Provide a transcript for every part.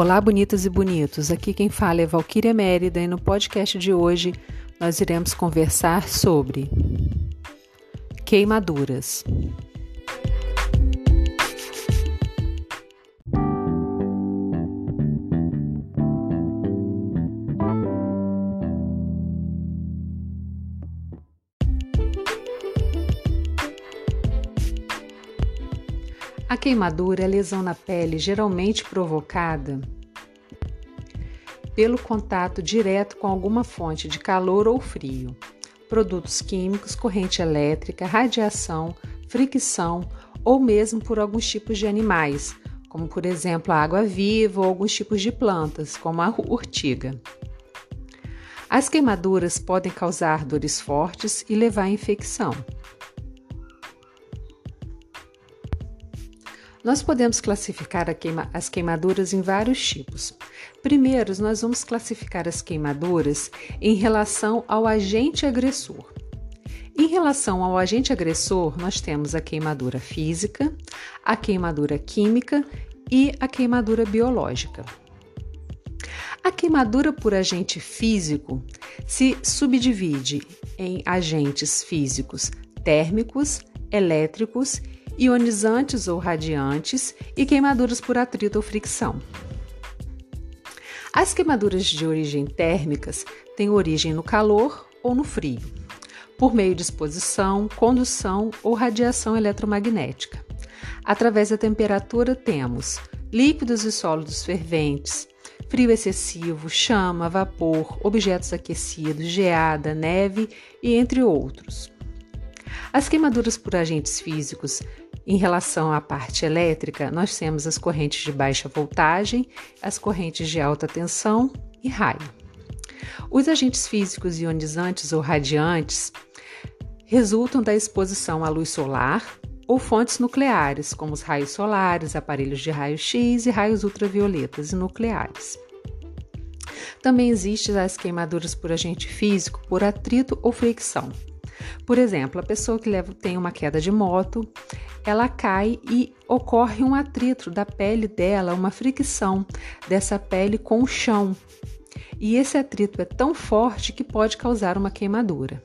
Olá, bonitas e bonitos. Aqui quem fala é Valquíria Mérida e no podcast de hoje nós iremos conversar sobre queimaduras. Queimadura é lesão na pele geralmente provocada pelo contato direto com alguma fonte de calor ou frio, produtos químicos, corrente elétrica, radiação, fricção ou mesmo por alguns tipos de animais, como por exemplo a água viva ou alguns tipos de plantas, como a urtiga. As queimaduras podem causar dores fortes e levar à infecção. Nós podemos classificar queima, as queimaduras em vários tipos. Primeiro, nós vamos classificar as queimaduras em relação ao agente agressor. Em relação ao agente agressor, nós temos a queimadura física, a queimadura química e a queimadura biológica. A queimadura por agente físico se subdivide em agentes físicos térmicos, elétricos ionizantes ou radiantes e queimaduras por atrito ou fricção. As queimaduras de origem térmicas têm origem no calor ou no frio, por meio de exposição, condução ou radiação eletromagnética. Através da temperatura temos líquidos e sólidos ferventes, frio excessivo, chama, vapor, objetos aquecidos, geada, neve e entre outros. As queimaduras por agentes físicos em relação à parte elétrica, nós temos as correntes de baixa voltagem, as correntes de alta tensão e raio. Os agentes físicos ionizantes ou radiantes resultam da exposição à luz solar ou fontes nucleares, como os raios solares, aparelhos de raio-x e raios ultravioletas e nucleares. Também existem as queimaduras por agente físico por atrito ou fricção. Por exemplo, a pessoa que tem uma queda de moto, ela cai e ocorre um atrito da pele dela, uma fricção dessa pele com o chão. E esse atrito é tão forte que pode causar uma queimadura.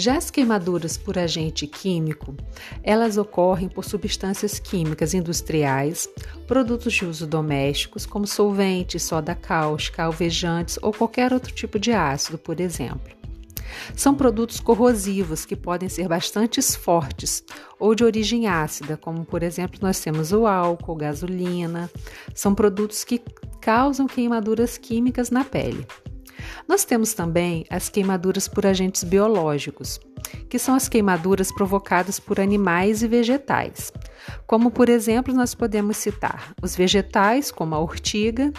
Já as queimaduras por agente químico, elas ocorrem por substâncias químicas industriais, produtos de uso domésticos, como solventes, soda cáustica, alvejantes ou qualquer outro tipo de ácido, por exemplo. São produtos corrosivos que podem ser bastante fortes ou de origem ácida, como por exemplo nós temos o álcool, gasolina. São produtos que causam queimaduras químicas na pele. Nós temos também as queimaduras por agentes biológicos, que são as queimaduras provocadas por animais e vegetais. Como, por exemplo, nós podemos citar os vegetais, como a urtiga,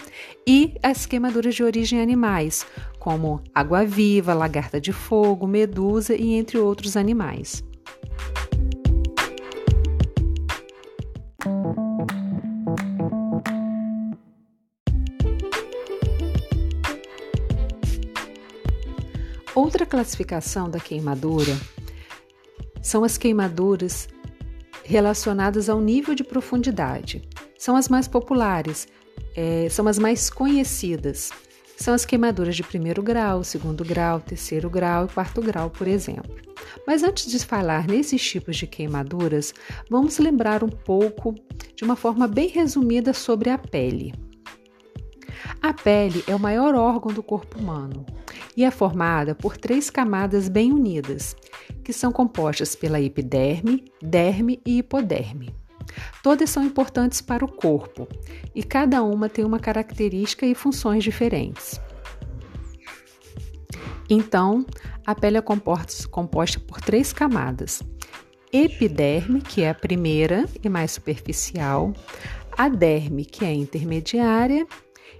e as queimaduras de origem animais, como água-viva, lagarta de fogo, medusa e entre outros animais. Outra classificação da queimadura são as queimaduras relacionadas ao nível de profundidade. São as mais populares, é, são as mais conhecidas. São as queimaduras de primeiro grau, segundo grau, terceiro grau e quarto grau, por exemplo. Mas antes de falar nesses tipos de queimaduras, vamos lembrar um pouco, de uma forma bem resumida, sobre a pele. A pele é o maior órgão do corpo humano e é formada por três camadas bem unidas, que são compostas pela epiderme, derme e hipoderme. Todas são importantes para o corpo e cada uma tem uma característica e funções diferentes. Então, a pele é composta por três camadas: epiderme, que é a primeira e mais superficial, a derme, que é intermediária,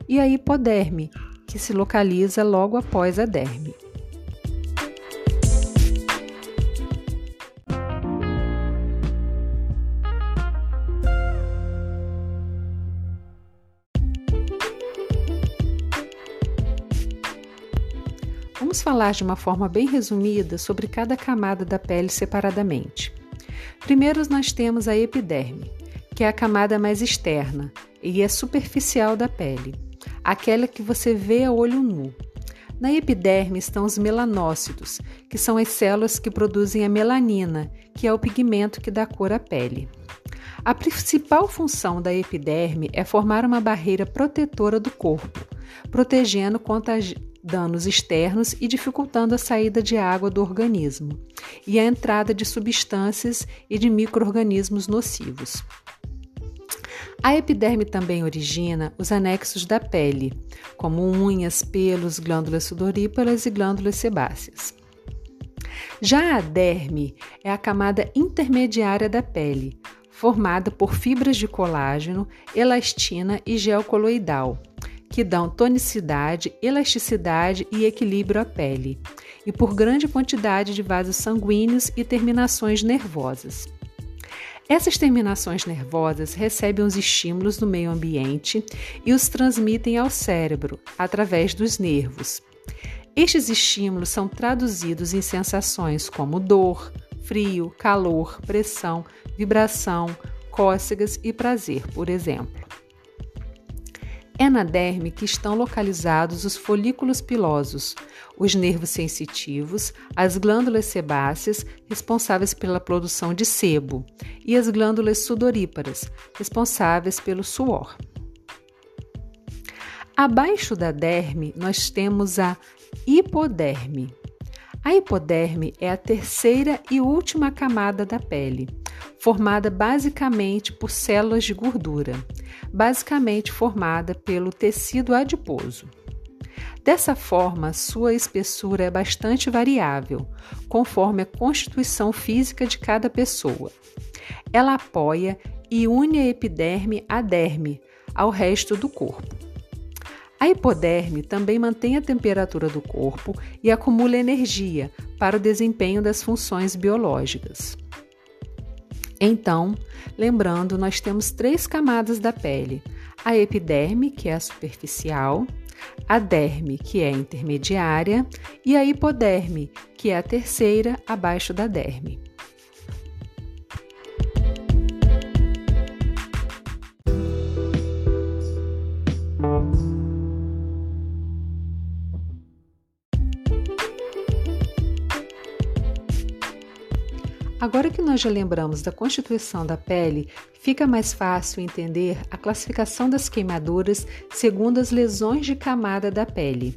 e a hipoderme, que se localiza logo após a derme. Vamos falar de uma forma bem resumida sobre cada camada da pele separadamente. Primeiro, nós temos a epiderme, que é a camada mais externa e é superficial da pele aquela que você vê a olho nu. Na epiderme estão os melanócitos, que são as células que produzem a melanina, que é o pigmento que dá cor à pele. A principal função da epiderme é formar uma barreira protetora do corpo, protegendo contra danos externos e dificultando a saída de água do organismo e a entrada de substâncias e de microorganismos nocivos. A epiderme também origina os anexos da pele, como unhas, pelos, glândulas sudoríparas e glândulas sebáceas. Já a derme é a camada intermediária da pele, formada por fibras de colágeno, elastina e gel coloidal, que dão tonicidade, elasticidade e equilíbrio à pele, e por grande quantidade de vasos sanguíneos e terminações nervosas. Essas terminações nervosas recebem os estímulos do meio ambiente e os transmitem ao cérebro através dos nervos. Estes estímulos são traduzidos em sensações como dor, frio, calor, pressão, vibração, cócegas e prazer, por exemplo. É na derme que estão localizados os folículos pilosos, os nervos sensitivos, as glândulas sebáceas, responsáveis pela produção de sebo, e as glândulas sudoríparas, responsáveis pelo suor. Abaixo da derme, nós temos a hipoderme. A hipoderme é a terceira e última camada da pele, formada basicamente por células de gordura, basicamente formada pelo tecido adiposo. Dessa forma, sua espessura é bastante variável, conforme a constituição física de cada pessoa. Ela apoia e une a epiderme à derme, ao resto do corpo. A hipoderme também mantém a temperatura do corpo e acumula energia para o desempenho das funções biológicas. Então, lembrando, nós temos três camadas da pele: a epiderme, que é a superficial, a derme, que é a intermediária, e a hipoderme, que é a terceira abaixo da derme. Agora que nós já lembramos da constituição da pele, fica mais fácil entender a classificação das queimaduras segundo as lesões de camada da pele,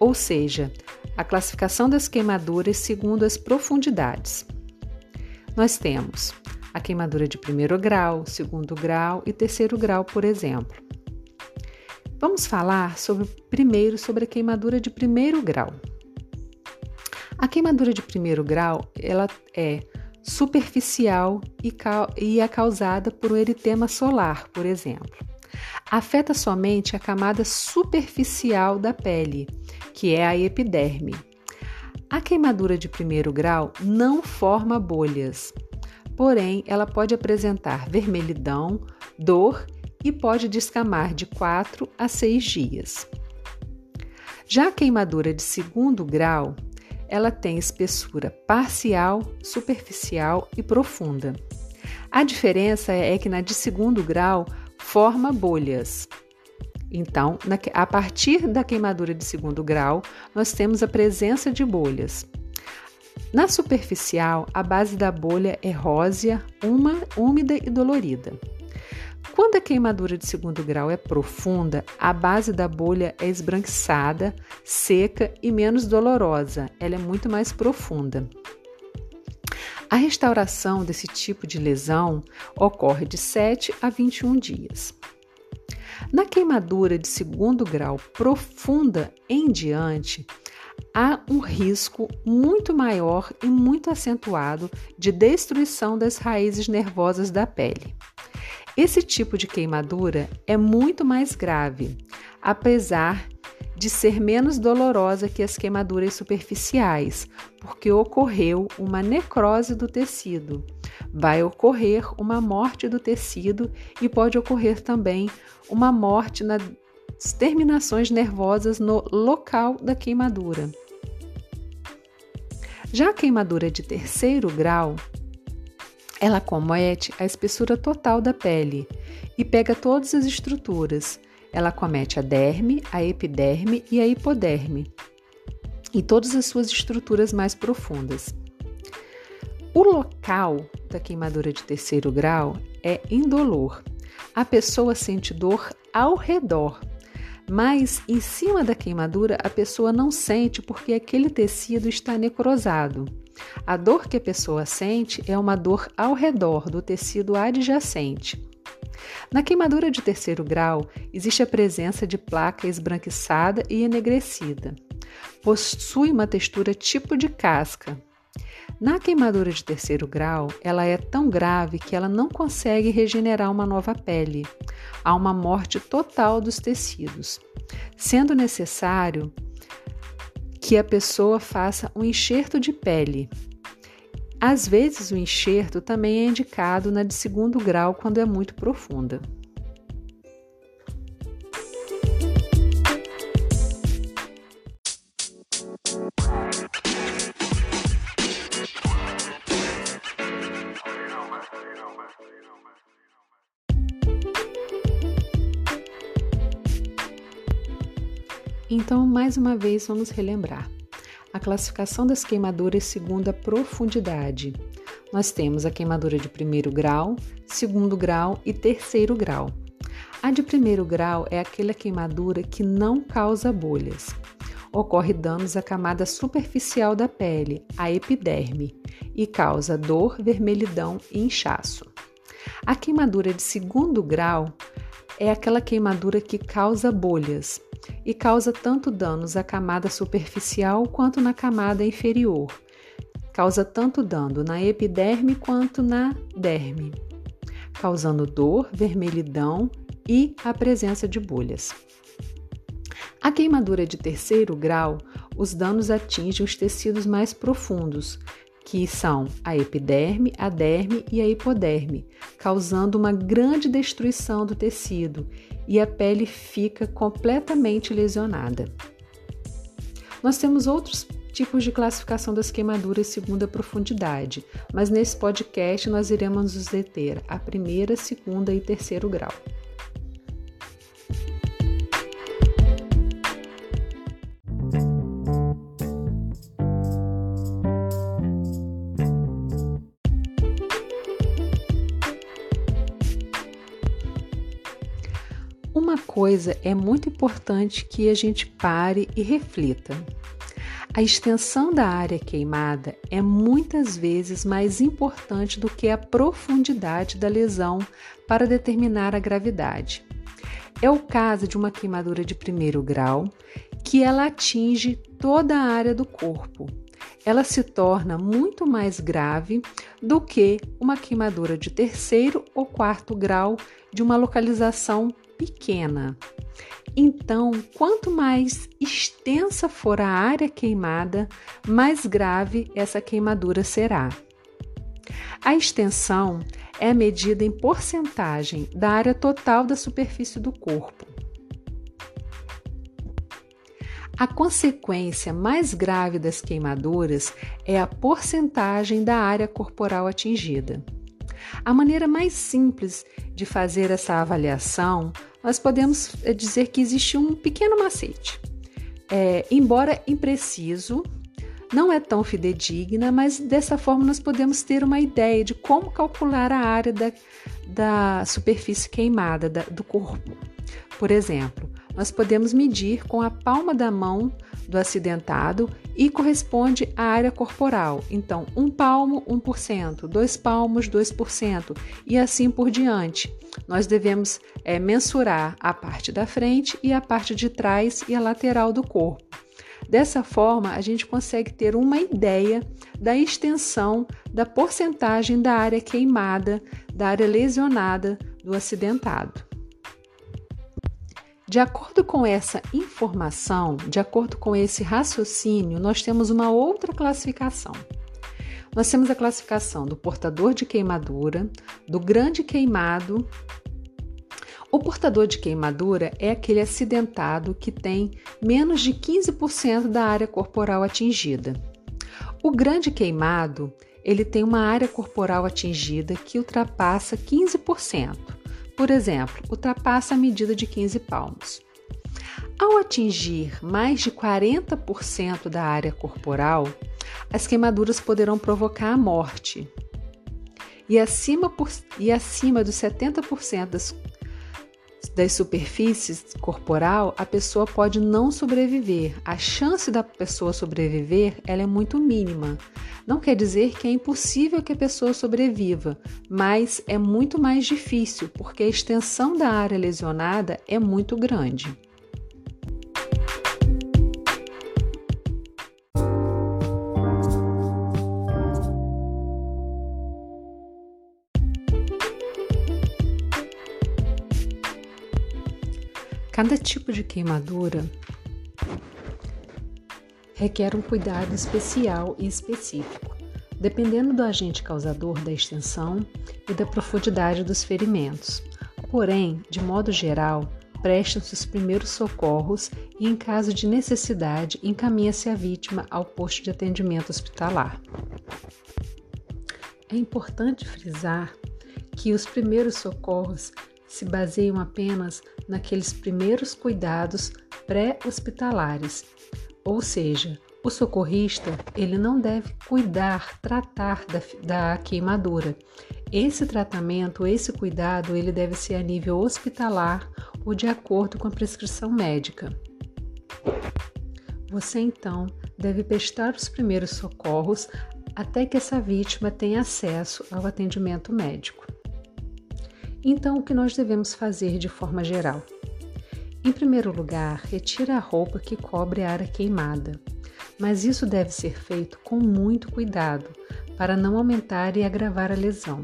ou seja, a classificação das queimaduras segundo as profundidades. Nós temos a queimadura de primeiro grau, segundo grau e terceiro grau, por exemplo. Vamos falar sobre primeiro sobre a queimadura de primeiro grau. A queimadura de primeiro grau, ela é superficial e, é causada por um eritema solar, por exemplo. Afeta somente a camada superficial da pele, que é a epiderme. A queimadura de primeiro grau não forma bolhas, porém ela pode apresentar vermelhidão, dor e pode descamar de 4 a 6 dias. Já a queimadura de segundo grau ela tem espessura parcial, superficial e profunda. A diferença é que na de segundo grau forma bolhas. Então, a partir da queimadura de segundo grau, nós temos a presença de bolhas. Na superficial, a base da bolha é rósea, uma, úmida e dolorida. Quando a queimadura de segundo grau é profunda, a base da bolha é esbranquiçada, seca e menos dolorosa, ela é muito mais profunda. A restauração desse tipo de lesão ocorre de 7 a 21 dias. Na queimadura de segundo grau profunda em diante, há um risco muito maior e muito acentuado de destruição das raízes nervosas da pele. Esse tipo de queimadura é muito mais grave, apesar de ser menos dolorosa que as queimaduras superficiais, porque ocorreu uma necrose do tecido. Vai ocorrer uma morte do tecido e pode ocorrer também uma morte nas terminações nervosas no local da queimadura. Já a queimadura de terceiro grau, ela comete a espessura total da pele e pega todas as estruturas. Ela comete a derme, a epiderme e a hipoderme e todas as suas estruturas mais profundas. O local da queimadura de terceiro grau é indolor. A pessoa sente dor ao redor, mas em cima da queimadura a pessoa não sente porque aquele tecido está necrosado. A dor que a pessoa sente é uma dor ao redor do tecido adjacente. Na queimadura de terceiro grau, existe a presença de placa esbranquiçada e enegrecida. Possui uma textura tipo de casca, na queimadura de terceiro grau, ela é tão grave que ela não consegue regenerar uma nova pele. Há uma morte total dos tecidos, sendo necessário que a pessoa faça um enxerto de pele. Às vezes, o enxerto também é indicado na de segundo grau quando é muito profunda. Então, mais uma vez, vamos relembrar. A classificação das queimaduras segundo a profundidade. Nós temos a queimadura de primeiro grau, segundo grau e terceiro grau. A de primeiro grau é aquela queimadura que não causa bolhas. Ocorre danos à camada superficial da pele, a epiderme, e causa dor, vermelhidão e inchaço. A queimadura de segundo grau é aquela queimadura que causa bolhas, e causa tanto danos à camada superficial quanto na camada inferior. Causa tanto dano na epiderme quanto na derme, causando dor, vermelhidão e a presença de bolhas. A queimadura de terceiro grau, os danos atingem os tecidos mais profundos, que são a epiderme, a derme e a hipoderme, causando uma grande destruição do tecido e a pele fica completamente lesionada. Nós temos outros tipos de classificação das queimaduras segundo a profundidade, mas nesse podcast nós iremos nos deter a primeira, segunda e terceiro grau. Coisa é muito importante que a gente pare e reflita. A extensão da área queimada é muitas vezes mais importante do que a profundidade da lesão para determinar a gravidade. É o caso de uma queimadura de primeiro grau, que ela atinge toda a área do corpo. Ela se torna muito mais grave do que uma queimadura de terceiro ou quarto grau de uma localização pequena. Então, quanto mais extensa for a área queimada, mais grave essa queimadura será. A extensão é medida em porcentagem da área total da superfície do corpo. A consequência mais grave das queimaduras é a porcentagem da área corporal atingida. A maneira mais simples de fazer essa avaliação nós podemos eh, dizer que existe um pequeno macete. É, embora impreciso, não é tão fidedigna, mas dessa forma nós podemos ter uma ideia de como calcular a área da, da superfície queimada da, do corpo. Por exemplo, nós podemos medir com a palma da mão do acidentado e corresponde à área corporal. Então, um palmo, 1%, dois palmos, 2% e assim por diante. Nós devemos é, mensurar a parte da frente e a parte de trás e a lateral do corpo. Dessa forma, a gente consegue ter uma ideia da extensão da porcentagem da área queimada, da área lesionada do acidentado. De acordo com essa informação, de acordo com esse raciocínio, nós temos uma outra classificação. Nós temos a classificação do portador de queimadura, do grande queimado. O portador de queimadura é aquele acidentado que tem menos de 15% da área corporal atingida. O grande queimado, ele tem uma área corporal atingida que ultrapassa 15%. Por exemplo, ultrapassa a medida de 15 palmos. Ao atingir mais de 40% da área corporal, as queimaduras poderão provocar a morte. E acima, por, e acima dos 70% das, das superfícies corporal, a pessoa pode não sobreviver. A chance da pessoa sobreviver ela é muito mínima. Não quer dizer que é impossível que a pessoa sobreviva, mas é muito mais difícil porque a extensão da área lesionada é muito grande. Cada tipo de queimadura requer um cuidado especial e específico, dependendo do agente causador da extensão e da profundidade dos ferimentos. Porém, de modo geral, prestam-se os primeiros socorros e, em caso de necessidade, encaminha-se a vítima ao posto de atendimento hospitalar. É importante frisar que os primeiros socorros se baseiam apenas naqueles primeiros cuidados pré-hospitalares, ou seja, o socorrista ele não deve cuidar, tratar da, da queimadura. Esse tratamento, esse cuidado, ele deve ser a nível hospitalar ou de acordo com a prescrição médica. Você então deve prestar os primeiros socorros até que essa vítima tenha acesso ao atendimento médico. Então, o que nós devemos fazer de forma geral? Em primeiro lugar, retira a roupa que cobre a área queimada, mas isso deve ser feito com muito cuidado para não aumentar e agravar a lesão.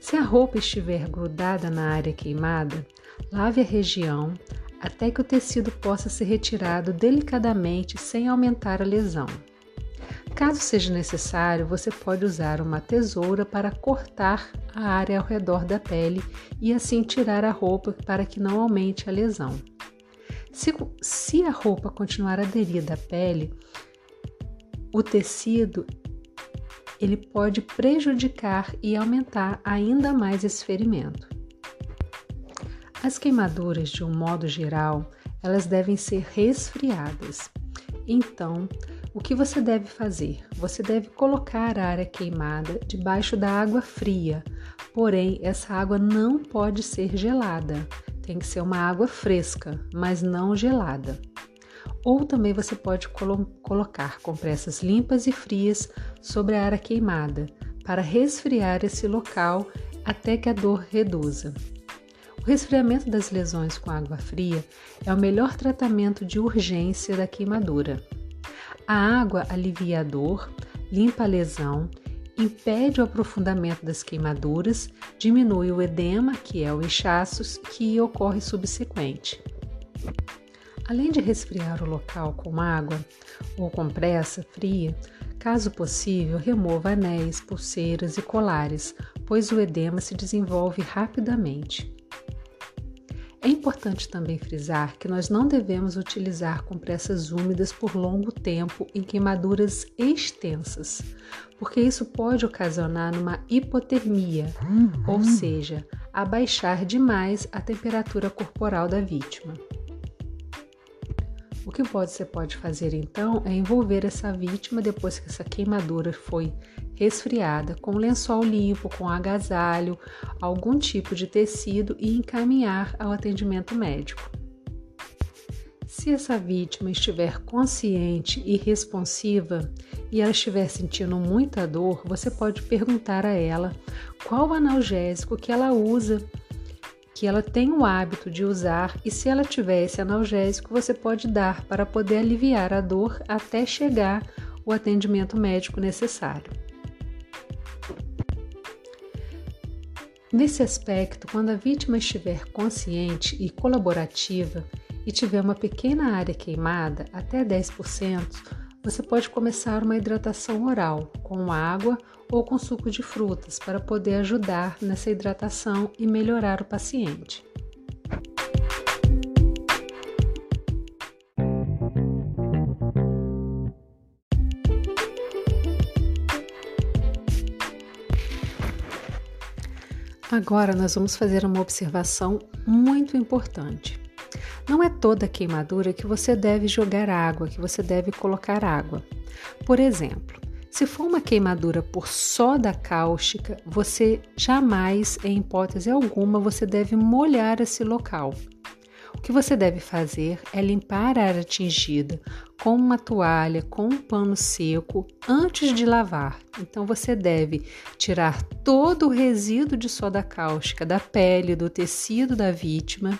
Se a roupa estiver grudada na área queimada, lave a região até que o tecido possa ser retirado delicadamente sem aumentar a lesão. Caso seja necessário, você pode usar uma tesoura para cortar a área ao redor da pele e assim tirar a roupa para que não aumente a lesão. Se, se a roupa continuar aderida à pele, o tecido ele pode prejudicar e aumentar ainda mais esse ferimento. As queimaduras, de um modo geral, elas devem ser resfriadas. Então, o que você deve fazer? Você deve colocar a área queimada debaixo da água fria, porém, essa água não pode ser gelada. Tem que ser uma água fresca, mas não gelada. Ou também você pode colo colocar compressas limpas e frias sobre a área queimada para resfriar esse local até que a dor reduza. O resfriamento das lesões com água fria é o melhor tratamento de urgência da queimadura. A água alivia a dor, limpa a lesão, impede o aprofundamento das queimaduras, diminui o edema, que é o inchaço, que ocorre subsequente. Além de resfriar o local com água ou compressa fria, caso possível, remova anéis, pulseiras e colares, pois o edema se desenvolve rapidamente. É importante também frisar que nós não devemos utilizar compressas úmidas por longo tempo em queimaduras extensas, porque isso pode ocasionar uma hipotermia, uhum. ou seja, abaixar demais a temperatura corporal da vítima. O que você pode fazer então é envolver essa vítima depois que essa queimadura foi resfriada com lençol limpo, com agasalho, algum tipo de tecido e encaminhar ao atendimento médico. Se essa vítima estiver consciente e responsiva e ela estiver sentindo muita dor, você pode perguntar a ela qual analgésico que ela usa, que ela tem o hábito de usar e se ela tiver esse analgésico, você pode dar para poder aliviar a dor até chegar o atendimento médico necessário. Nesse aspecto, quando a vítima estiver consciente e colaborativa e tiver uma pequena área queimada, até 10%, você pode começar uma hidratação oral com água ou com suco de frutas para poder ajudar nessa hidratação e melhorar o paciente. Agora nós vamos fazer uma observação muito importante. Não é toda queimadura que você deve jogar água, que você deve colocar água. Por exemplo, se for uma queimadura por soda cáustica, você jamais, em hipótese alguma, você deve molhar esse local. Que você deve fazer é limpar a área atingida com uma toalha, com um pano seco antes de lavar. Então você deve tirar todo o resíduo de soda cáustica da pele, do tecido da vítima.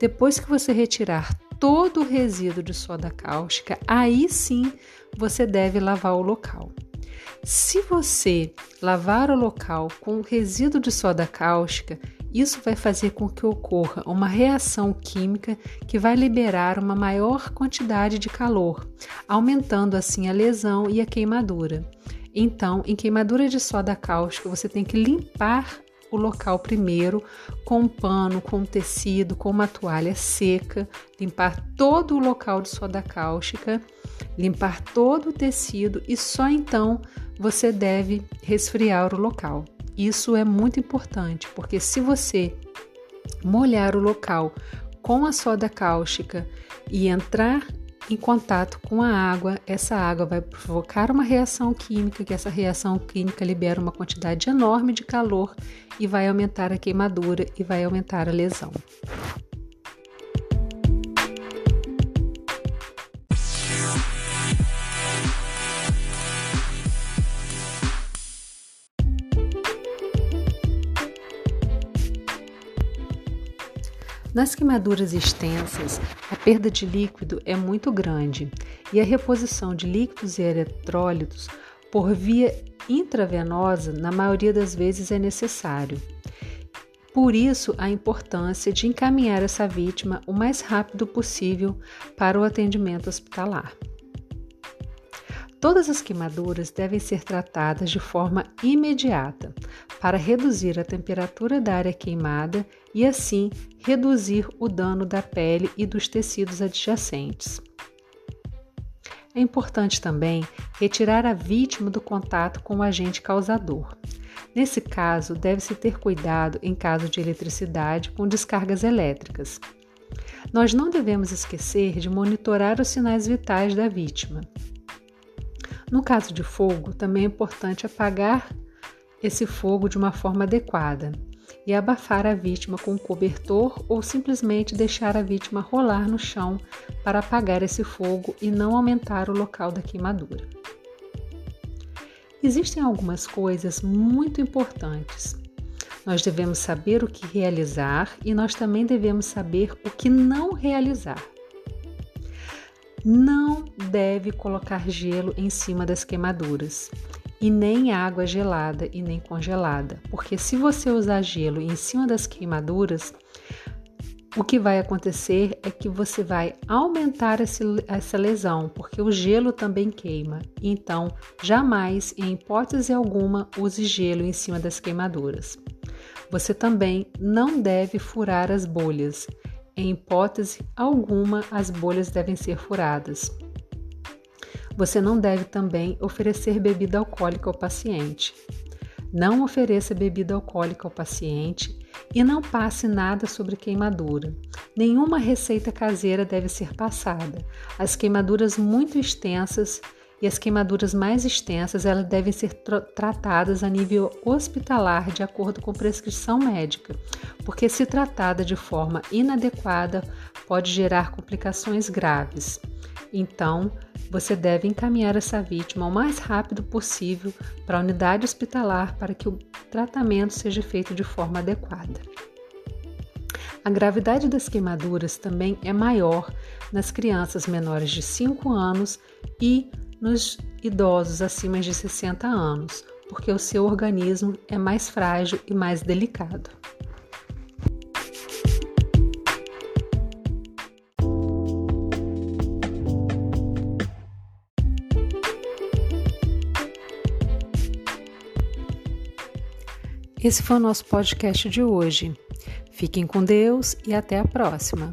Depois que você retirar todo o resíduo de soda cáustica, aí sim você deve lavar o local. Se você lavar o local com resíduo de soda cáustica, isso vai fazer com que ocorra uma reação química que vai liberar uma maior quantidade de calor, aumentando assim a lesão e a queimadura. Então, em queimadura de soda cáustica, você tem que limpar o local primeiro com um pano, com um tecido, com uma toalha seca, limpar todo o local de soda cáustica, limpar todo o tecido e só então você deve resfriar o local. Isso é muito importante, porque se você molhar o local com a soda cáustica e entrar em contato com a água, essa água vai provocar uma reação química, que essa reação química libera uma quantidade enorme de calor e vai aumentar a queimadura e vai aumentar a lesão. Nas queimaduras extensas, a perda de líquido é muito grande e a reposição de líquidos e eletrólitos por via intravenosa, na maioria das vezes, é necessário. Por isso, a importância de encaminhar essa vítima o mais rápido possível para o atendimento hospitalar. Todas as queimaduras devem ser tratadas de forma imediata para reduzir a temperatura da área queimada e, assim, reduzir o dano da pele e dos tecidos adjacentes. É importante também retirar a vítima do contato com o agente causador. Nesse caso, deve-se ter cuidado em caso de eletricidade com descargas elétricas. Nós não devemos esquecer de monitorar os sinais vitais da vítima. No caso de fogo, também é importante apagar esse fogo de uma forma adequada e abafar a vítima com um cobertor ou simplesmente deixar a vítima rolar no chão para apagar esse fogo e não aumentar o local da queimadura. Existem algumas coisas muito importantes. Nós devemos saber o que realizar e nós também devemos saber o que não realizar. Não deve colocar gelo em cima das queimaduras e nem água gelada e nem congelada, porque se você usar gelo em cima das queimaduras, o que vai acontecer é que você vai aumentar essa lesão, porque o gelo também queima. Então, jamais, em hipótese alguma, use gelo em cima das queimaduras. Você também não deve furar as bolhas. Em hipótese alguma, as bolhas devem ser furadas. Você não deve também oferecer bebida alcoólica ao paciente. Não ofereça bebida alcoólica ao paciente e não passe nada sobre queimadura. Nenhuma receita caseira deve ser passada. As queimaduras muito extensas e as queimaduras mais extensas elas devem ser tra tratadas a nível hospitalar de acordo com prescrição médica, porque se tratada de forma inadequada pode gerar complicações graves. Então, você deve encaminhar essa vítima o mais rápido possível para a unidade hospitalar para que o tratamento seja feito de forma adequada. A gravidade das queimaduras também é maior nas crianças menores de 5 anos e nos idosos acima de 60 anos, porque o seu organismo é mais frágil e mais delicado. Esse foi o nosso podcast de hoje. Fiquem com Deus e até a próxima.